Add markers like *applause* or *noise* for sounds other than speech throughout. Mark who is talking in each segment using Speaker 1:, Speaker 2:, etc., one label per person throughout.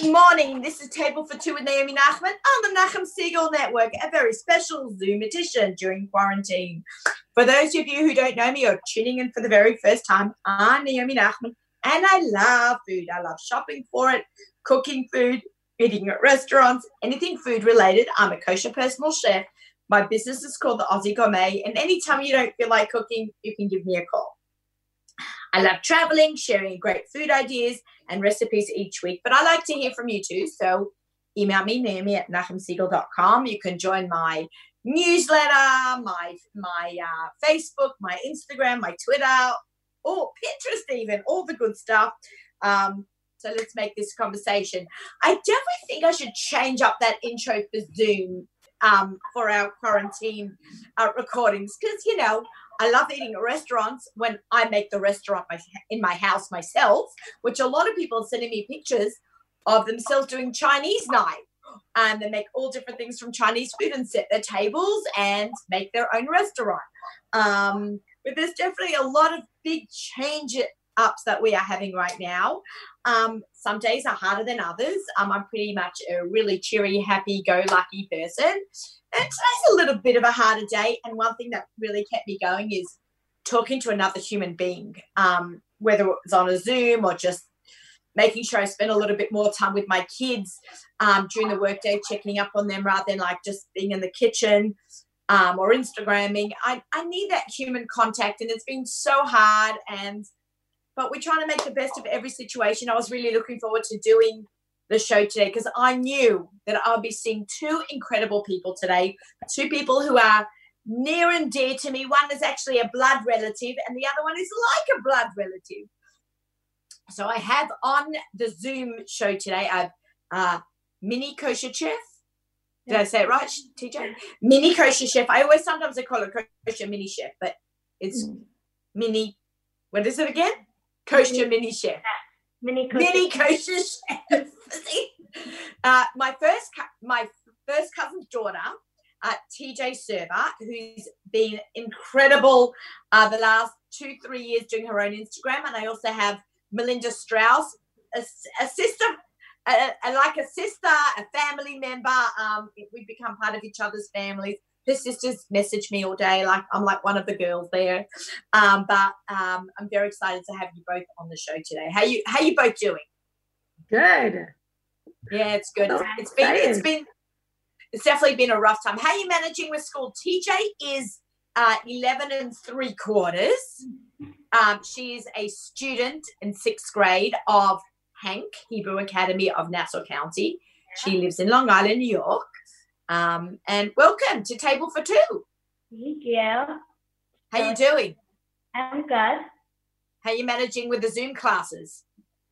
Speaker 1: Good morning. This is Table for Two with Naomi Nachman on the Nachum Segal Network, a very special Zoom edition during quarantine. For those of you who don't know me or tuning in for the very first time, I'm Naomi Nachman and I love food. I love shopping for it, cooking food, eating at restaurants, anything food related. I'm a kosher personal chef. My business is called the Aussie Gourmet, and anytime you don't feel like cooking, you can give me a call. I love traveling, sharing great food ideas and recipes each week, but I like to hear from you too. So email me, Naomi at nachumsegal.com. You can join my newsletter, my my uh, Facebook, my Instagram, my Twitter, or Pinterest, even all the good stuff. Um, so let's make this conversation. I definitely think I should change up that intro for Zoom um, for our quarantine uh, recordings because you know I love eating at restaurants when I make the restaurant in my house myself, which a lot of people are sending me pictures of themselves doing Chinese night. And they make all different things from Chinese food and set their tables and make their own restaurant. Um, but there's definitely a lot of big change ups that we are having right now. Um, some days are harder than others. Um, I'm pretty much a really cheery, happy, go lucky person. And today's a little bit of a harder day. And one thing that really kept me going is talking to another human being, um, whether it was on a Zoom or just making sure I spend a little bit more time with my kids um, during the workday, checking up on them rather than like just being in the kitchen um, or Instagramming. I, I need that human contact, and it's been so hard. And but we're trying to make the best of every situation. I was really looking forward to doing the show today because I knew that I'll be seeing two incredible people today, two people who are near and dear to me. One is actually a blood relative, and the other one is like a blood relative. So I have on the Zoom show today a uh, mini kosher chef. Did I say it right, TJ? Mini kosher chef. I always sometimes I call it kosher mini chef, but it's mm. mini. What is it again? Kosher mini chef.
Speaker 2: Mini
Speaker 1: kosher, mini kosher chef. *laughs* uh, my first my first cousin's daughter, uh, TJ Server, who's been incredible uh, the last two three years doing her own Instagram, and I also have Melinda Strauss, a, a sister. A, a, like a sister, a family member. Um, we become part of each other's families her sisters message me all day like i'm like one of the girls there. Um, but um, i'm very excited to have you both on the show today. How you how you both doing?
Speaker 3: Good.
Speaker 1: Yeah it's good. It's, it's been it's been it's definitely been a rough time. How are you managing with school? Tj is uh, 11 and three quarters. Um, she is a student in sixth grade of HANC hebrew academy of nassau county. She lives in long island new york um, and welcome to Table for Two.
Speaker 2: Thank you.
Speaker 1: How you doing?
Speaker 2: I'm good.
Speaker 1: How you managing with the Zoom classes?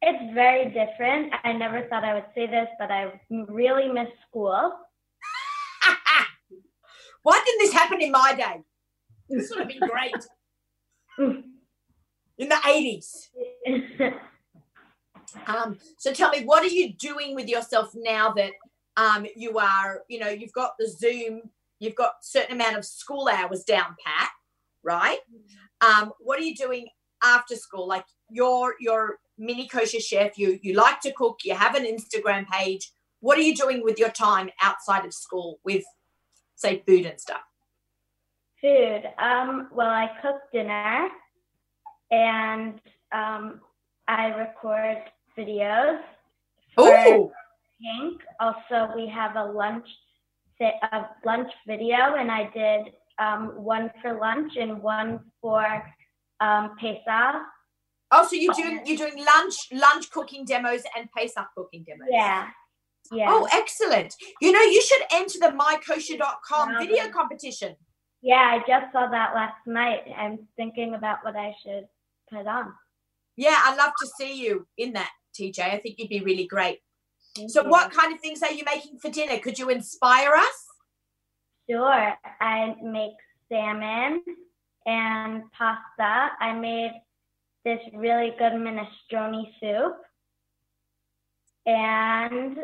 Speaker 2: It's very different. I never thought I would say this, but I really miss school. *laughs*
Speaker 1: Why didn't this happen in my day? This would have been great. *laughs* in the 80s. *laughs* um, so tell me, what are you doing with yourself now that um, you are, you know, you've got the Zoom, you've got certain amount of school hours down pat, right? Um, what are you doing after school? Like you're you're mini kosher chef, you you like to cook, you have an Instagram page. What are you doing with your time outside of school with say food and stuff?
Speaker 2: Food. Um, well, I cook dinner and um, I record videos.
Speaker 1: Oh,
Speaker 2: Pink. Also, we have a lunch a lunch video, and I did um, one for lunch and one for um, Pesach.
Speaker 1: Oh, so you're doing you're doing lunch lunch cooking demos and Pesach cooking demos.
Speaker 2: Yeah. Yeah.
Speaker 1: Oh, excellent. You know, you should enter the mykosher.com video competition.
Speaker 2: Yeah, I just saw that last night. I'm thinking about what I should put on.
Speaker 1: Yeah, I'd love to see you in that, TJ. I think you'd be really great. So, what kind of things are you making for dinner? Could you inspire us?
Speaker 2: Sure. I make salmon and pasta. I made this really good minestrone soup. And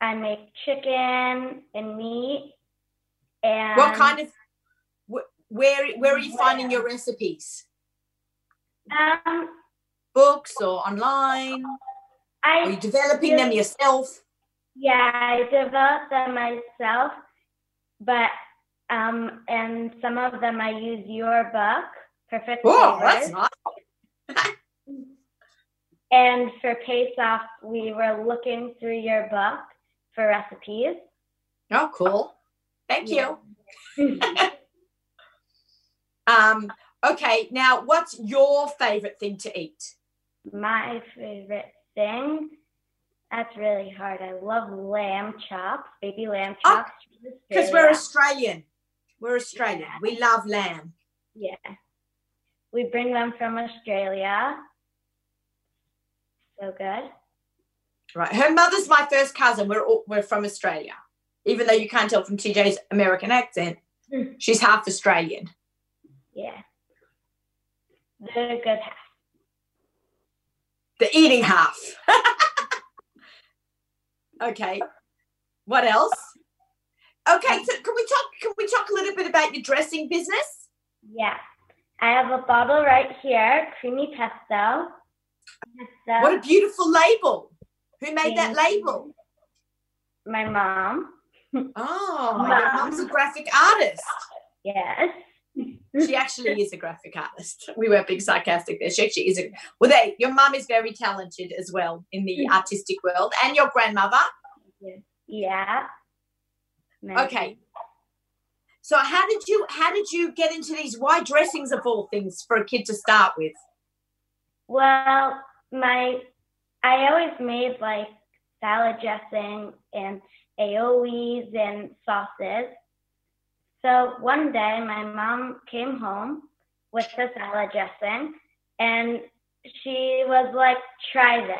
Speaker 2: I make chicken and meat. And
Speaker 1: what kind of where where are you finding your recipes?
Speaker 2: Um,
Speaker 1: Books or online? Are you developing them yourself?
Speaker 2: Yeah, I developed them myself, but um, and some of them I use your book, Perfect.
Speaker 1: Oh, that's nice. *laughs*
Speaker 2: and for Pesach, we were looking through your book for recipes.
Speaker 1: Oh, cool. Thank
Speaker 2: Yeah.
Speaker 1: you. *laughs* Um, okay, now what's your favorite thing to eat?
Speaker 2: My favorite thing. That's really hard. I love lamb chops, baby lamb
Speaker 1: Oh,
Speaker 2: chops.
Speaker 1: Because we're Australian. We're Australian. We love lamb.
Speaker 2: Yeah. We bring them from Australia. So good.
Speaker 1: Right. Her mother's my first cousin. We're all, we're from Australia. Even though you can't tell from TJ's American accent,
Speaker 2: Hmm.
Speaker 1: she's half Australian.
Speaker 2: Yeah. They're good half.
Speaker 1: The eating half. *laughs* okay. What else? Okay, so can we talk can we talk a little bit about your dressing business?
Speaker 2: Yeah. I have a bottle right here, creamy pesto. Pesto.
Speaker 1: What a beautiful label. Who made that
Speaker 2: Thank you.
Speaker 1: label?
Speaker 2: My mom.
Speaker 1: Oh, *laughs* your
Speaker 2: Mom.
Speaker 1: mum's a graphic artist.
Speaker 2: Yes.
Speaker 1: She actually is a graphic artist. We were being sarcastic there. She actually is a well. They, your mum is very talented as well in the hmm. artistic world, and your grandmother.
Speaker 2: Yeah.
Speaker 1: Okay. So how did you how did you get into these? Why dressings of all things for a kid to start with?
Speaker 2: Well, my I always made like salad dressing and aiolis and sauces. So one day my mom came home with the salad dressing and she was like, try this.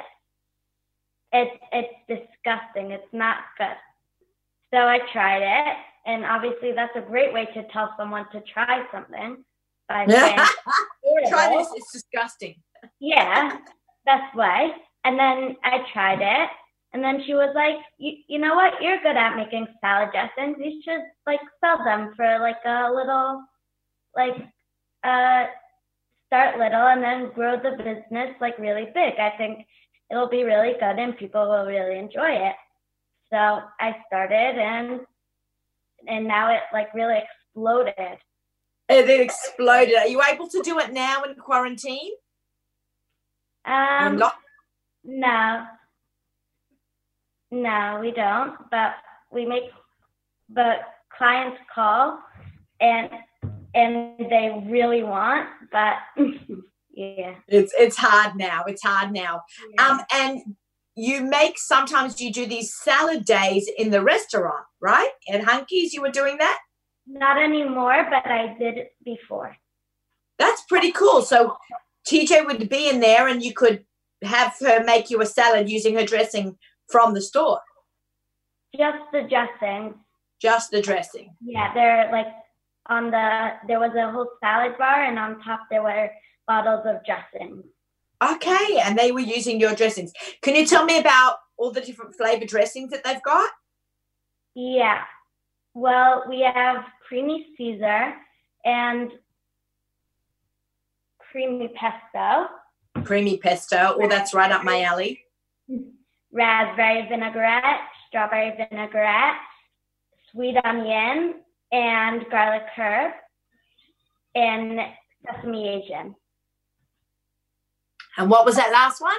Speaker 2: It's it's disgusting. It's not good. So I tried it and obviously that's a great way to tell someone to try something by saying *laughs*
Speaker 1: Try this. It's disgusting.
Speaker 2: Yeah, that's why. And then I tried it, and then she was like, "You, you know what? You're good at making salad dressings. You should like sell them for like a little, like, uh, start little and then grow the business like really big. I think it'll be really good and people will really enjoy it." So I started, and and now it like really exploded.
Speaker 1: It exploded. Are you able to do it now in quarantine?
Speaker 2: Um? No. No, we don't. But we make but clients call and and they really want, but *laughs* yeah.
Speaker 1: It's it's hard now. It's hard now.
Speaker 2: Yeah.
Speaker 1: Um, and you make sometimes you do these salad days in the restaurant, right? At Hunky's, you were doing that.
Speaker 2: Not anymore, but I did it before.
Speaker 1: That's pretty cool. So TJ would be in there, and you could have her make you a salad using her dressing from the store,
Speaker 2: Just the dressings.
Speaker 1: just the dressing.
Speaker 2: Yeah, they're like on the there was a whole salad bar and on top there were bottles of dressing.
Speaker 1: Okay, and they were using your dressings. Can you tell me about all the different flavor dressings that they've got?
Speaker 2: Yeah. Well, we have creamy Caesar and creamy pesto,
Speaker 1: Creamy pesto. Oh, that's right up my alley. Mm-hmm.
Speaker 2: Raspberry vinaigrette, strawberry vinaigrette, sweet onion, and garlic herb, and sesame Asian.
Speaker 1: And what was that last one?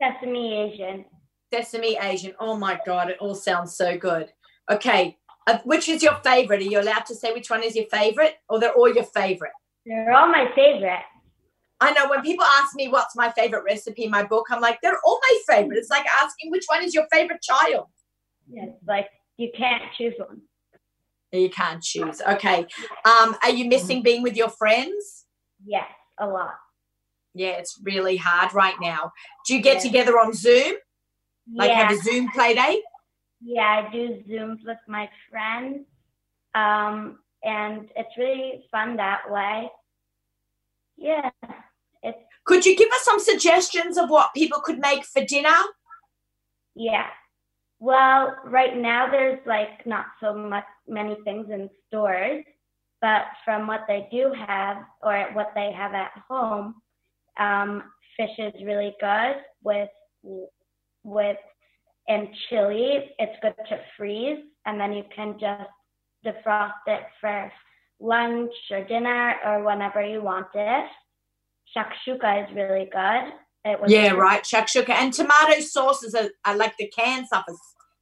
Speaker 2: Sesame Asian.
Speaker 1: Sesame Asian. Oh my God, it all sounds so good. Okay, uh, which is your favorite? Are you allowed to say which one is your favorite, or they're all your favorite?
Speaker 2: They're all my favorite.
Speaker 1: I know when people ask me what's my favorite recipe in my book, I'm like, they're all my favorite. It's like asking which one is your favorite child.
Speaker 2: It's like you can't choose one.
Speaker 1: You can't choose. Okay. Um, are you missing being with your friends?
Speaker 2: Yes, a lot.
Speaker 1: Yeah, it's really hard right now. Do you get
Speaker 2: Yeah.
Speaker 1: together on Zoom? Like
Speaker 2: yeah,
Speaker 1: have a Zoom play date?
Speaker 2: yeah, I do Zooms with my friends, um, and it's really fun that way. Yeah,
Speaker 1: Could you give us some suggestions of what people could make for dinner?
Speaker 2: yeah. Well, right now there's like not so much many things in stores, but from what they do have or what they have at home, um, fish is really good with with and chili. It's good to freeze, and then you can just defrost it for lunch or dinner or whenever you want it. Shakshuka is really good. It was
Speaker 1: Yeah, right. Shakshuka and tomato sauces are, are like the canned stuff is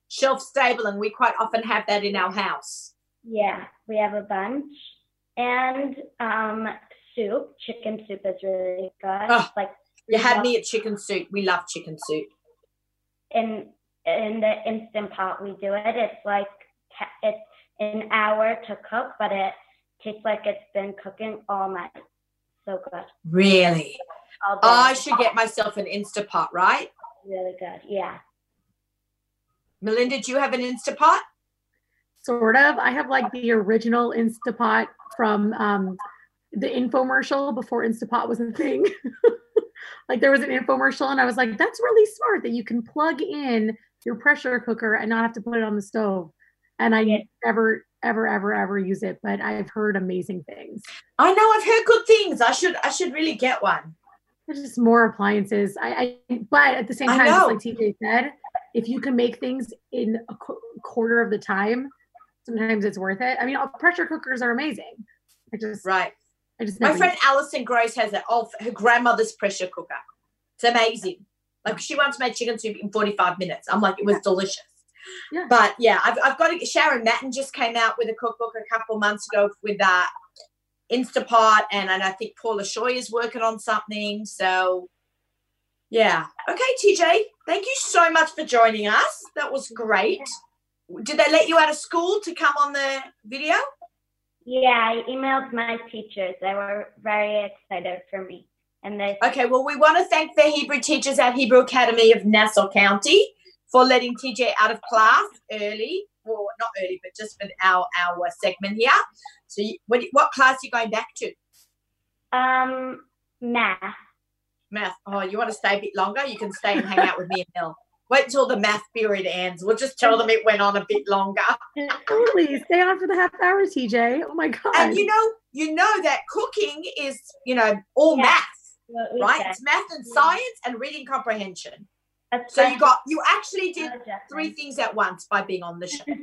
Speaker 1: shelf stable, and we quite often have that in our house.
Speaker 2: Yeah, we have a bunch. And um, soup, chicken soup is really good.
Speaker 1: Oh,
Speaker 2: like
Speaker 1: You had me at chicken soup. We love chicken soup.
Speaker 2: in in the instant pot we do it. It's like it's an hour to cook, but it tastes like it's been cooking all night. So good.
Speaker 1: Really?
Speaker 2: All.
Speaker 1: I should get myself an Instapot, right?
Speaker 2: really good. Yeah.
Speaker 1: Melinda, do you have an Instapot?
Speaker 3: Sort of. I have like the original Instapot from um, the infomercial before Instapot was a thing. *laughs* like there was an infomercial, and I was like, that's really smart that you can plug in your pressure cooker and not have to put it on the stove. And I
Speaker 2: Yeah.
Speaker 3: never, ever, ever, ever use it, but I've heard amazing things.
Speaker 1: I know I've heard good things. I should I should really get one.
Speaker 3: There's just more appliances. I, I but at the same time, just like TJ said, if you can make things in a qu- quarter of the time, sometimes it's worth it. I mean, all- pressure cookers are amazing. I just,
Speaker 1: Right.
Speaker 3: I just
Speaker 1: My friend Alison Gross has it off her grandmother's pressure cooker. It's amazing. Like she once made chicken soup in 45 minutes. I'm like, it was delicious.
Speaker 3: Yeah.
Speaker 1: But yeah, I've, I've got to Sharon Matten just came out with a cookbook a couple months ago with that Instapot and, and I think Paula Shoyer is working on something. So yeah. Okay, TJ, thank you so much for joining us. That was great. Did they let you out of school to come on the video?
Speaker 2: Yeah, I emailed my teachers. They were very excited for me. And they
Speaker 1: Okay, well, we want to thank the Hebrew teachers at Hebrew Academy of Nassau County for letting TJ out of class early. Well, not early, but just for our our segment here. So, you, what what class are you going back to?
Speaker 2: um math.
Speaker 1: Math. Oh, you want to stay a bit longer? You can stay and hang out with me and Mel. Wait until the math period ends. We'll just tell them it went on a bit longer.
Speaker 3: totally stay on for the half hour, TJ. Oh my god!
Speaker 1: And you know, you know that cooking is, you know, all
Speaker 2: Yeah.
Speaker 1: math,
Speaker 2: What
Speaker 1: right?
Speaker 2: said.
Speaker 1: It's math and science and reading comprehension.
Speaker 2: That's
Speaker 1: So you got you actually did three things at once by being on the show. *laughs*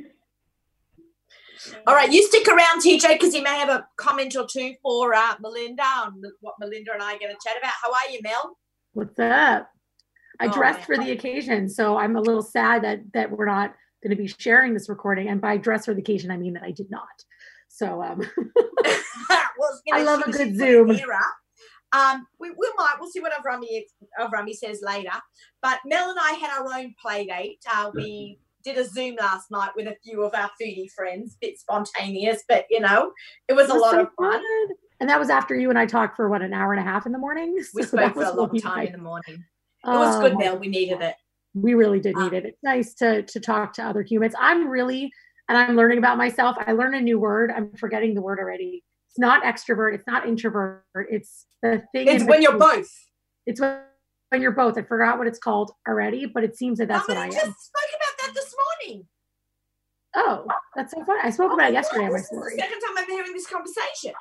Speaker 1: All right, you stick around, TJ, because you may have a comment or two for uh, Melinda on what Melinda and I are going to chat about. How are you, Mel?
Speaker 3: What's up? I
Speaker 1: Oh,
Speaker 3: dressed
Speaker 1: yeah.
Speaker 3: for the occasion, so I'm a little sad that that we're not going to be sharing this recording. And by dress for the occasion, I mean that I did not. So um, *laughs* *laughs*
Speaker 1: well,
Speaker 3: I love a good Zoom.
Speaker 1: Era. Um, we, we might we'll see what Avrami Avrami says later. But Mel and I had our own play date. Uh, we did a Zoom last night with a few of our foodie friends, bit spontaneous, but you know, it was
Speaker 3: it
Speaker 1: a lot
Speaker 3: so
Speaker 1: of fun.
Speaker 3: fun. And that was after you and I talked for what an hour and a half in the morning. *laughs*
Speaker 1: We
Speaker 3: So
Speaker 1: spoke
Speaker 3: that
Speaker 1: for a long time
Speaker 3: nice.
Speaker 1: in the morning. It was
Speaker 3: Oh,
Speaker 1: good,
Speaker 3: my
Speaker 1: Mel. We needed it.
Speaker 3: we really did
Speaker 1: Uh,
Speaker 3: need it. It's nice to to talk to other humans. I'm really and I'm learning about myself. I learned a new word. I'm forgetting the word already. It's not extrovert. It's not introvert. It's the thing.
Speaker 1: It's when you're both.
Speaker 3: It's when, when you're both. I forgot what it's called already, but it seems that that's what I
Speaker 1: Somebody
Speaker 3: am.
Speaker 1: just spoke about that this morning.
Speaker 3: Oh, that's so funny. I spoke
Speaker 1: Oh
Speaker 3: about it oh, yesterday
Speaker 1: God, this is the second time I've been having this conversation.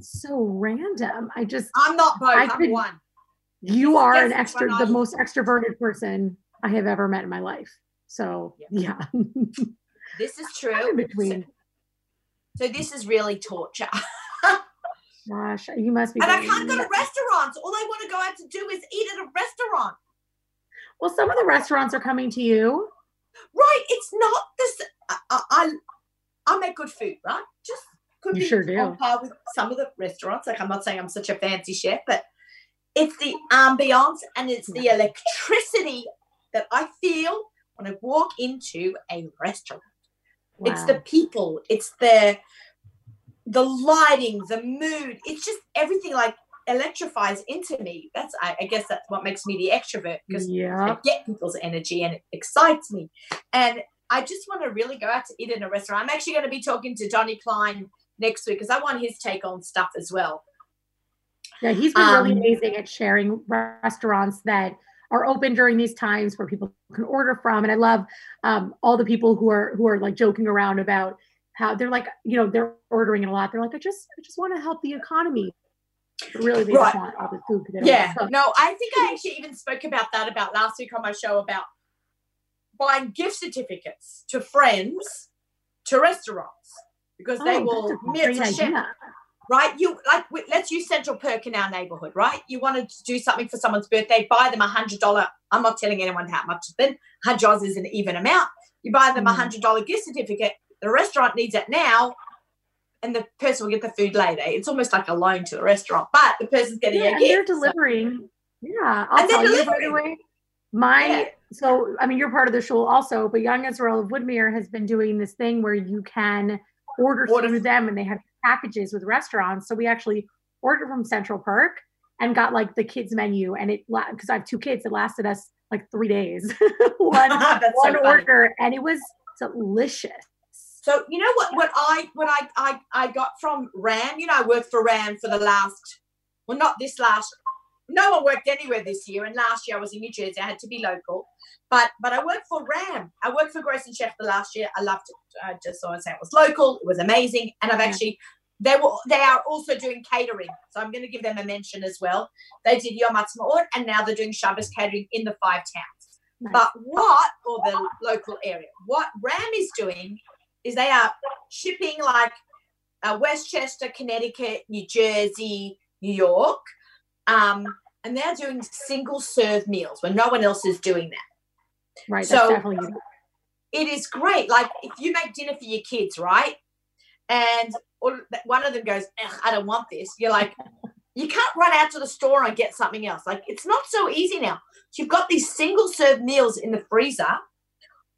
Speaker 3: So random. I just
Speaker 1: I'm not both.
Speaker 3: I
Speaker 1: I'm
Speaker 3: could-
Speaker 1: one.
Speaker 3: you are an extra the most extroverted person I have ever met in my life. So yeah. *laughs*
Speaker 1: This is
Speaker 3: I'm in
Speaker 1: true. So,
Speaker 3: between.
Speaker 1: So this is really torture. *laughs*
Speaker 3: Gosh, you must be
Speaker 1: And I can't go to restaurants. All I want to go out to do is eat at a restaurant.
Speaker 3: Well, some of the restaurants are coming to you.
Speaker 1: Right. It's not this. I, I, I, make good food, right? Just could
Speaker 3: You
Speaker 1: be
Speaker 3: sure do.
Speaker 1: on par with some of the restaurants. Like I'm not saying I'm such a fancy chef, but it's the ambiance and it's the electricity that I feel when I walk into a restaurant. It's the people. It's the the lighting, the mood. It's just everything like electrifies into me. That's I, I guess that's what makes me the extrovert because I get people's energy and it excites me. And I just want to really go out to eat in a restaurant. I'm actually going to be talking to Johnny Klein next week because I want his take on stuff as well.
Speaker 3: Yeah, he's been really
Speaker 1: Um,
Speaker 3: amazing at sharing restaurants that are open during these times where people can order from. And I love um, all the people who are who are like joking around about how they're like, you know, they're ordering it a lot. They're like, I just I just want to help the economy. But really, they
Speaker 1: Right.
Speaker 3: just want all the food.
Speaker 1: Yeah,
Speaker 3: wanna
Speaker 1: no, I think I actually even spoke about that about last week on my show about buying gift certificates to friends to restaurants because they
Speaker 3: Oh,
Speaker 1: will
Speaker 3: that's a
Speaker 1: meet a chef. Right? You like let's use Central Perk in our neighborhood, right? You want to do something for someone's birthday, buy them a hundred dollar. I'm not telling anyone how much, then hundred dollars is an even amount. You buy them a
Speaker 3: Mm.
Speaker 1: hundred dollar gift certificate. The restaurant needs it now, and the person will get the food later. It's almost like a loan to the restaurant, but the person's getting
Speaker 3: Yeah,
Speaker 1: a gift.
Speaker 3: they're delivering. Yeah, I'll
Speaker 1: And
Speaker 3: tell you by the
Speaker 1: delivering.
Speaker 3: way. My
Speaker 1: Yeah.
Speaker 3: so I mean you're part of the show also, but Young Israel of Woodmere has been doing this thing where you can order,
Speaker 1: Order.
Speaker 3: through them and they have packages with restaurants. So we actually ordered from Central Park and got like the kids menu and it because I have two kids, it lasted us like three days. *laughs* one *laughs*
Speaker 1: That's so
Speaker 3: order and it was delicious.
Speaker 1: So you know what what I what I, I I got from Ram, you know, I worked for Ram for the last well not this last no one worked anywhere this year and last year I was in New Jersey, I had to be local. But but I worked for Ram. I worked for Grace and Chef the last year. I loved it. I just to say it was local, it was amazing. And I've
Speaker 3: Yeah.
Speaker 1: actually they were they are also doing catering. So I'm gonna give them a mention as well. They did Yom Ha'atzmaut and now they're doing Shabbos catering in the five towns.
Speaker 3: Nice.
Speaker 1: But what, or the local area, what Ram is doing is they are shipping like uh, Westchester, Connecticut, New Jersey, New York, um, and they're doing single serve meals when no one else is doing that.
Speaker 3: right.
Speaker 1: so-
Speaker 3: that's definitely
Speaker 1: It is great. Like if you make dinner for your kids, right? And one of them goes, "Ugh, I don't want this. You're like, *laughs* you can't run out to the store and get something else. Like it's not so easy now. So you've got these single serve meals in the freezer,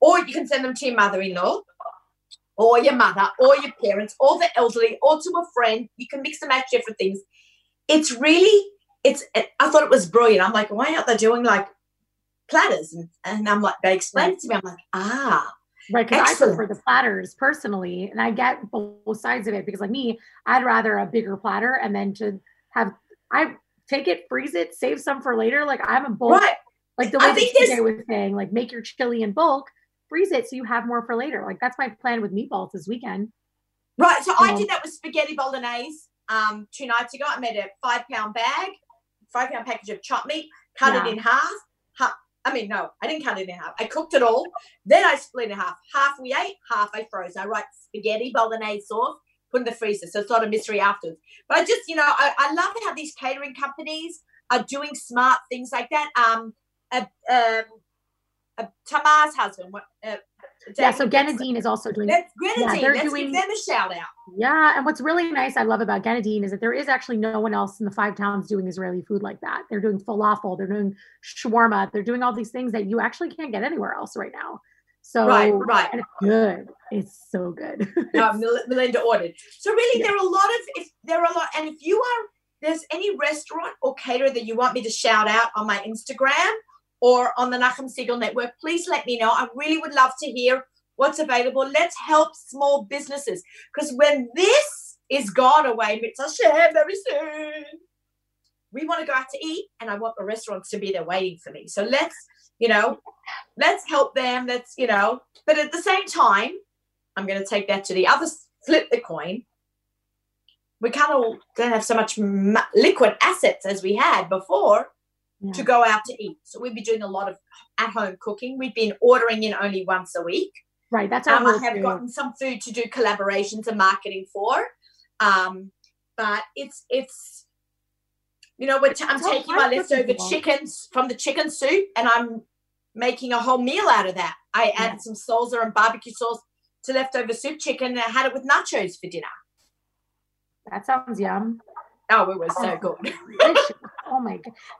Speaker 1: or you can send them to your mother-in-law, or your mother, or your parents, or the elderly, or to a friend. You can mix and match different things. It's really, it's. I thought it was brilliant. I'm like, why aren't they doing like platters? And, and I'm like, they explained it to me. I'm like, ah,
Speaker 3: Right, because I prefer the platters personally, and I get both sides of it. Because like me, I'd rather a bigger platter, and then to have I take it, freeze it, save some for later. Like I'm a bulk,
Speaker 1: right.
Speaker 3: like the way that
Speaker 1: think this-
Speaker 3: TJ was saying, like make your chili in bulk, freeze it so you have more for later. Like that's my plan with meatballs this weekend.
Speaker 1: Right. So I
Speaker 3: Yeah.
Speaker 1: did that with spaghetti bolognese um, two nights ago. I made a five pound bag, five pound package of chopped meat, cut
Speaker 3: Yeah.
Speaker 1: it in half. Ha- I mean, no, I didn't cut it in half. I cooked it all. Then I split it in half. Half we ate, half I froze. I write spaghetti bolognese sauce, put in the freezer. So it's not a mystery afterwards. But I just, you know, I, I love how these catering companies are doing smart things like that. Um, a, um, a Tamar's husband, what, uh,
Speaker 3: Yeah, so Genadine is also doing
Speaker 1: Let's, Grenadine,
Speaker 3: they're
Speaker 1: let's
Speaker 3: doing-
Speaker 1: give them a shout out.
Speaker 3: Yeah, and what's really nice I love about Genadine is that there is actually no one else in the five towns doing Israeli food like that. They're doing falafel, they're doing shawarma, they're doing all these things that you actually can't get anywhere else right now. So
Speaker 1: Right, right.
Speaker 3: and it's good. It's so good.
Speaker 1: no, *laughs* Melinda ordered. So really, there are a lot of if there are a lot, and if you are there's any restaurant or caterer that you want me to shout out on my Instagram or on the Nachum Segal Network, please let me know. I really would love to hear what's available. Let's help small businesses because when this is gone away, Mitzvah Hashem, very soon, we want to go out to eat, and I want the restaurants to be there waiting for me. So let's, you know, let's help them. Let's, you know, but at the same time, I'm going to take that to the other flip the coin. We kind of don't have so much liquid assets as we had before
Speaker 3: Yeah.
Speaker 1: to go out to eat. So we'd be doing a lot of at home cooking. We've been ordering in only once a week.
Speaker 3: Right, that's
Speaker 1: Um, I have
Speaker 3: too.
Speaker 1: gotten some food to do collaborations and marketing for. Um, but it's it's you know, t- I'm taking my leftover chickens from the chicken soup and I'm making a whole meal out of that. I
Speaker 3: Yeah.
Speaker 1: added some salsa and barbecue sauce to leftover soup chicken and I had it with nachos for dinner.
Speaker 3: That sounds yum.
Speaker 1: Oh, it was so good. *laughs*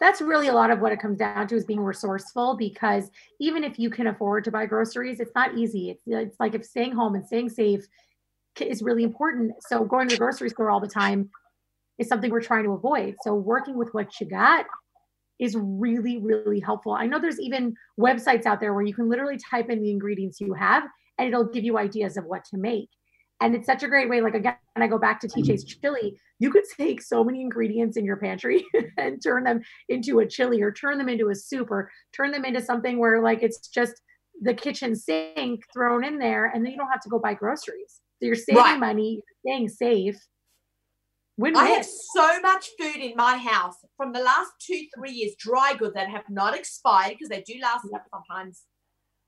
Speaker 3: That's really a lot of what it comes down to is being resourceful because even if you can afford to buy groceries, it's not easy. It's, it's like if staying home and staying safe is really important. So going to the grocery store all the time is something we're trying to avoid. So working with what you got is really, really helpful. I know there's even websites out there where you can literally type in the ingredients you have and it'll give you ideas of what to make. And it's such a great way. Like again, I go back to TJ's mm-hmm. chili, you could take so many ingredients in your pantry *laughs* and turn them into a chili or turn them into a soup or turn them into something where like it's just the kitchen sink thrown in there and then you don't have to go buy groceries. So you're saving
Speaker 1: Right.
Speaker 3: money, you're staying safe. Win
Speaker 1: I have so much food in my house from the last two, three years, dry goods that have not expired because they do last
Speaker 3: Yep.
Speaker 1: sometimes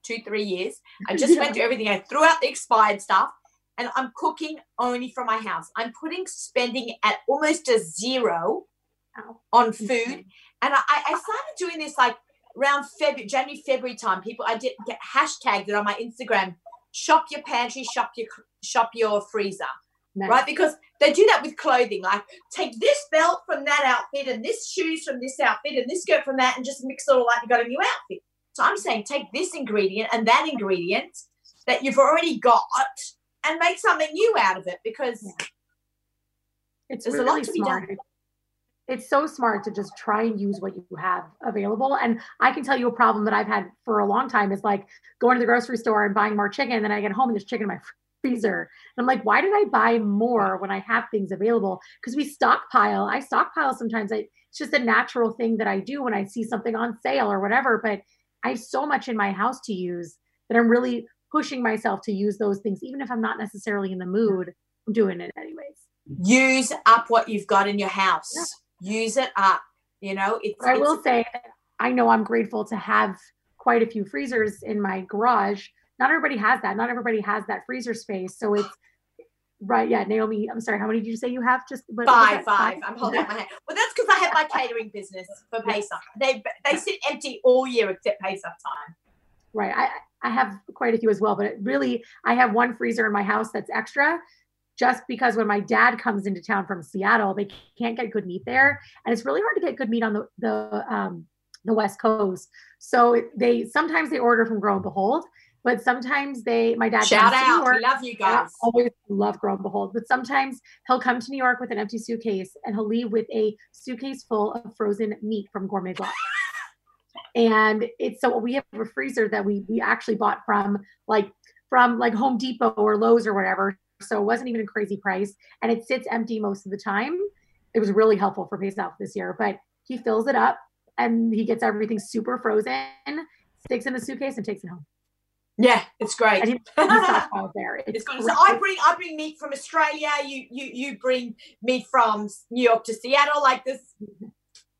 Speaker 1: two, three years. I just *laughs* went through everything. I threw out the expired stuff and I'm cooking only from my house. I'm putting spending at almost a zero on food. And I, I started doing this like around February, January, February time. People, I did get hashtagged it on my Instagram. Shop your pantry, shop your shop your freezer,
Speaker 3: Nice.
Speaker 1: right? Because they do that with clothing. Like take this belt from that outfit and this shoes from this outfit and this skirt from that, and just mix it all up. You got a new outfit. So I'm saying take this ingredient and that ingredient that you've already got and make something new out of it because
Speaker 3: Yeah. It's
Speaker 1: There's a
Speaker 3: really
Speaker 1: lot to be done.
Speaker 3: smart. It's so smart to just try and use what you have available. And I can tell you a problem that I've had for a long time is like going to the grocery store and buying more chicken, and then I get home and there's chicken in my *laughs* freezer. And I'm like, why did I buy more when I have things available? Because we stockpile. I stockpile sometimes. I, it's just a natural thing that I do when I see something on sale or whatever. But I have so much in my house to use that I'm really pushing myself to use those things, even if I'm not necessarily in the mood. I'm doing it anyways.
Speaker 1: use up what you've got in your house. Use it up. You know, it's,
Speaker 3: I
Speaker 1: it's-
Speaker 3: will say, I know I'm grateful to have quite a few freezers in my garage. Not everybody has that. Not everybody has that freezer space. So it's right. Yeah, Naomi. I'm sorry. How many did you say you have? Just what, what
Speaker 1: five, five. I'm holding my hand. Well, that's because I have my *laughs* catering business for Pesach. They they sit empty all year except Pesach time.
Speaker 3: Right. I I have quite a few as well. But it really, I have one freezer in my house that's extra. Just because when my dad comes into town from Seattle, they can't get good meat there, and it's really hard to get good meat on the the um, the West Coast. So they sometimes they order from Grow and Behold, but sometimes they my dad
Speaker 1: Shout out,
Speaker 3: York.
Speaker 1: love you
Speaker 3: I
Speaker 1: guys.
Speaker 3: always love Grow and Behold, but sometimes he'll come to New York with an empty suitcase and he'll leave with a suitcase full of frozen meat from Gourmet Glatt. And it's so we have a freezer that we we actually bought from like from like Home Depot or Lowe's or whatever. So it wasn't even a crazy price, and it sits empty most of the time. It was really helpful for Pesach this year, but he fills it up and he gets everything super frozen, sticks in the suitcase, and takes it home.
Speaker 1: Yeah, it's great.
Speaker 3: And he, *laughs* there. It's,
Speaker 1: It's
Speaker 3: great.
Speaker 1: So I bring I bring meat from Australia. You you you bring meat from New York to Seattle. Like this,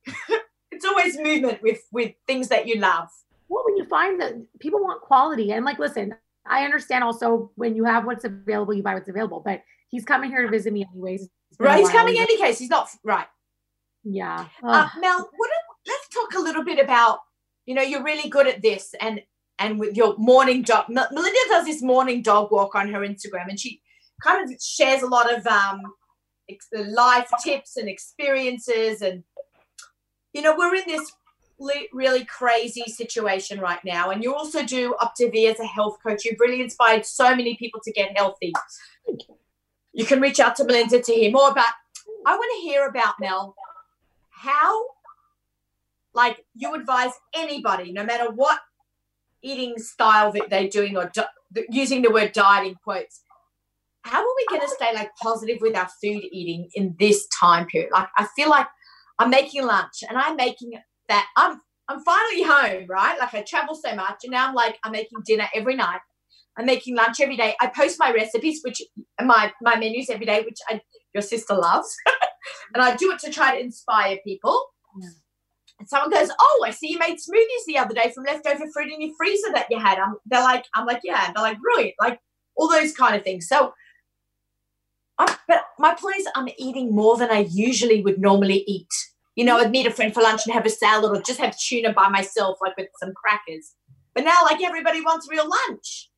Speaker 1: *laughs* it's always movement with with things that you love.
Speaker 3: well, when you find that people want quality, and like, listen, I understand also when you have what's available, you buy what's available. But he's coming here to visit me anyways. It's been a
Speaker 1: Right, he's coming any case. He's not right.
Speaker 3: Yeah.
Speaker 1: Uh, Mel, what, let's talk a little bit about. You know, you're really good at this, and and with your morning dog. Melinda does this morning dog walk on her Instagram, and she kind of shares a lot of um life tips and experiences, and you know, we're in this really crazy situation right now, and you also do Optavia as a health coach. You've really inspired so many people to get healthy. You can reach out to Melinda to hear more about. I want to hear about Mel how like you advise anybody no matter what eating style that they're doing or di- using the word diet in quotes how are we going to stay like positive with our food eating in this time period like i feel like i'm making lunch and i'm making that i'm i'm finally home right like i travel so much and now i'm like i'm making dinner every night i'm making lunch every day i post my recipes which my my menus every day which I, your sister loves *laughs* and I do it to try to inspire people.
Speaker 3: Yeah.
Speaker 1: And someone goes, "Oh, I see you made smoothies the other day from leftover fruit in your freezer that you had." I'm, they're like, "I'm like, yeah." They're like, "Brilliant!" Like all those kind of things. So, I, but my point is, I'm eating more than I usually would normally eat. You know, I'd meet a friend for lunch and have a salad, or just have tuna by myself, like with some crackers. But now, like everybody wants real lunch.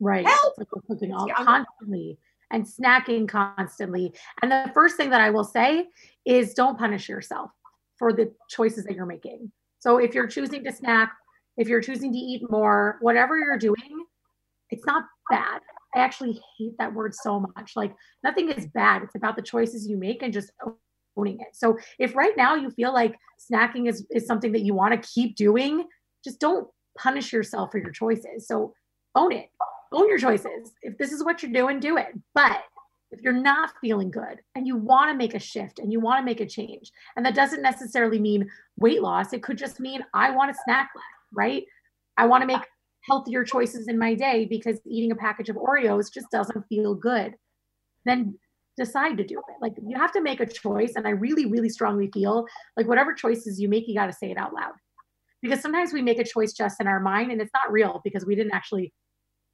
Speaker 3: Right.
Speaker 1: Help!
Speaker 3: Like we're cooking all constantly and snacking constantly. And the first thing that I will say is don't punish yourself for the choices that you're making. So if you're choosing to snack, if you're choosing to eat more, whatever you're doing, it's not bad. I actually hate that word so much. Like nothing is bad. It's about the choices you make and just owning it. So if right now you feel like snacking is, is something that you want to keep doing, just don't punish yourself for your choices. So own it own your choices. If this is what you're doing, do it. But if you're not feeling good and you want to make a shift and you want to make a change, and that doesn't necessarily mean weight loss, it could just mean I want to snack less, right? I want to make healthier choices in my day because eating a package of Oreos just doesn't feel good. Then decide to do it. Like you have to make a choice. And I really, really strongly feel like whatever choices you make, you got to say it out loud. because sometimes we make a choice just in our mind and it's not real because we didn't actually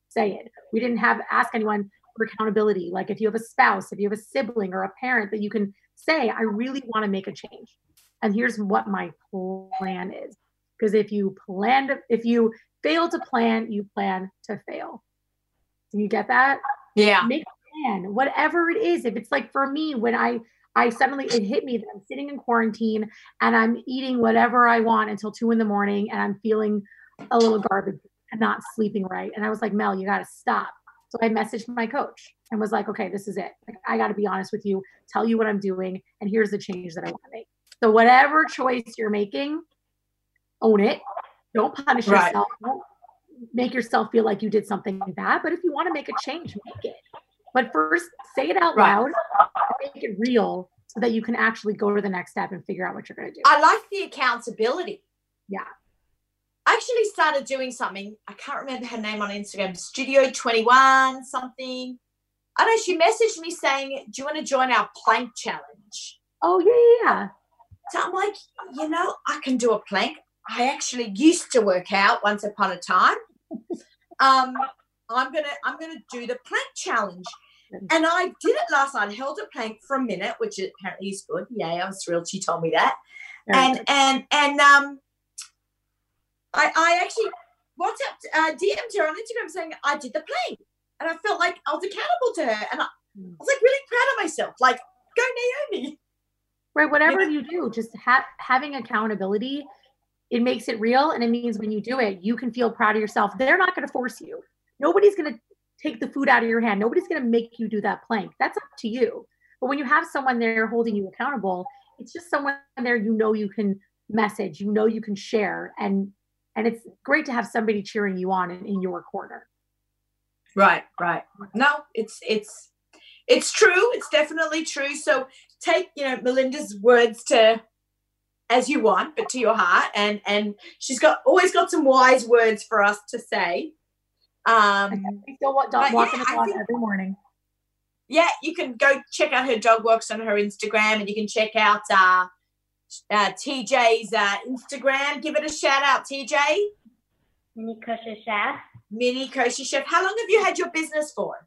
Speaker 3: say it. We didn't have ask anyone for accountability. Like if you have a spouse, if you have a sibling or a parent that you can say, I really want to make a change. And here's what my plan is. Because if you plan to, if you fail to plan, you plan to fail. Do you get that?
Speaker 1: Yeah.
Speaker 3: Make plan, whatever it is. If it's like for me, when I I suddenly it hit me that I'm sitting in quarantine and I'm eating whatever I want until two in the morning and I'm feeling a little garbage and not sleeping right. And I was like, Mel, you gotta stop. So I messaged my coach and was like, okay, this is it. Like, I got to be honest with you, tell you what I'm doing, and here's the change that I want to make. So, whatever choice you're making, own it. Don't punish right. yourself. Don't make yourself feel like you did something bad. But if you want to make a change, make it. But first, say it out right. loud make it real so that you can actually go to the next step and figure out what you're going to do.
Speaker 1: I like the accountability.
Speaker 3: Yeah.
Speaker 1: I actually started doing something. I can't remember her name on Instagram, Studio 21 something. I know she messaged me saying, Do you want to join our plank challenge?
Speaker 3: Oh, yeah, yeah.
Speaker 1: So I'm like, you know, I can do a plank. I actually used to work out once upon a time. *laughs* Um, I'm gonna I'm gonna do the plank challenge. And I did it last night. I held a plank for a minute, which apparently is good. Yay, I was thrilled she told me that. And and and um I, I actually WhatsApp uh, DM'd her on Instagram saying I did the plank. and I felt like I was accountable to her, and I, hmm. I was like really proud of myself. Like, go Naomi.
Speaker 3: Right. Whatever you do, just ha- having accountability, it makes it real, and it means when you do it, you can feel proud of yourself. They're not going to force you. Nobody's going to take the food out of your hand. Nobody's going to make you do that plank. That's up to you. But when you have someone there holding you accountable, it's just someone there you know you can message, you know you can share, and and it's great to have somebody cheering you on in, in your corner
Speaker 1: right right no it's it's it's true it's definitely true so take you know melinda's words to as you want but to your heart and and she's got always got some wise words for us to say um
Speaker 3: still walk, dog, walking yeah, the dog every morning
Speaker 1: yeah you can go check out her dog walks on her instagram and you can check out uh uh, TJ's uh, Instagram. Give it a shout out, TJ.
Speaker 2: Mini Kosher Chef.
Speaker 1: Mini Kosher Chef. How long have you had your business for?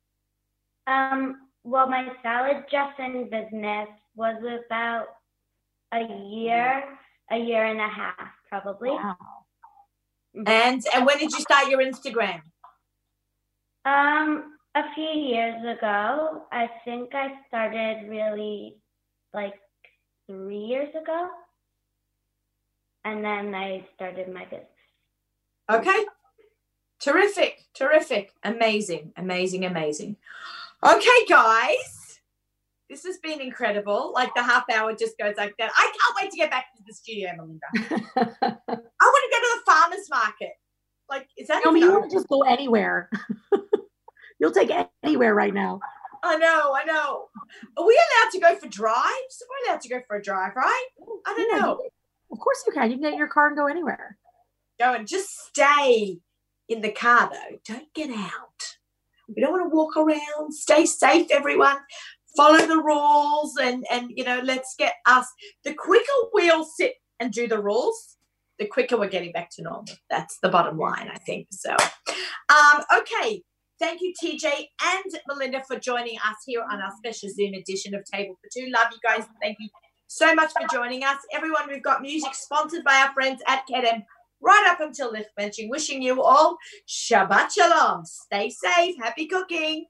Speaker 2: Um, well, my salad dressing business was about a year, a year and a half, probably. Wow.
Speaker 1: And and when did you start your Instagram?
Speaker 2: Um, a few years ago. I think I started really like three years ago. And then I started my business.
Speaker 1: Okay. Terrific. Terrific. Amazing. Amazing. Amazing. Okay, guys. This has been incredible. Like the half hour just goes like that. I can't wait to get back to the studio, Melinda. *laughs* I want to go to the farmer's market. Like, is that?
Speaker 3: No, you want to just go anywhere. *laughs* You'll take anywhere right now.
Speaker 1: I know, I know. Are we allowed to go for drives? We're allowed to go for a drive, right? Oh, I don't yeah, know.
Speaker 3: Of course you can. You can get in your car and go anywhere.
Speaker 1: Go and just stay in the car though. Don't get out. We don't want to walk around. Stay safe, everyone. Follow the rules and and you know, let's get us the quicker we'll sit and do the rules, the quicker we're getting back to normal. That's the bottom line, I think. So um okay. Thank you, TJ and Melinda, for joining us here on our special Zoom edition of Table for Two. Love you guys. Thank you so much for joining us. Everyone, we've got music sponsored by our friends at Kedem right up until licht benching. Wishing you all Shabbat Shalom. Stay safe. Happy cooking.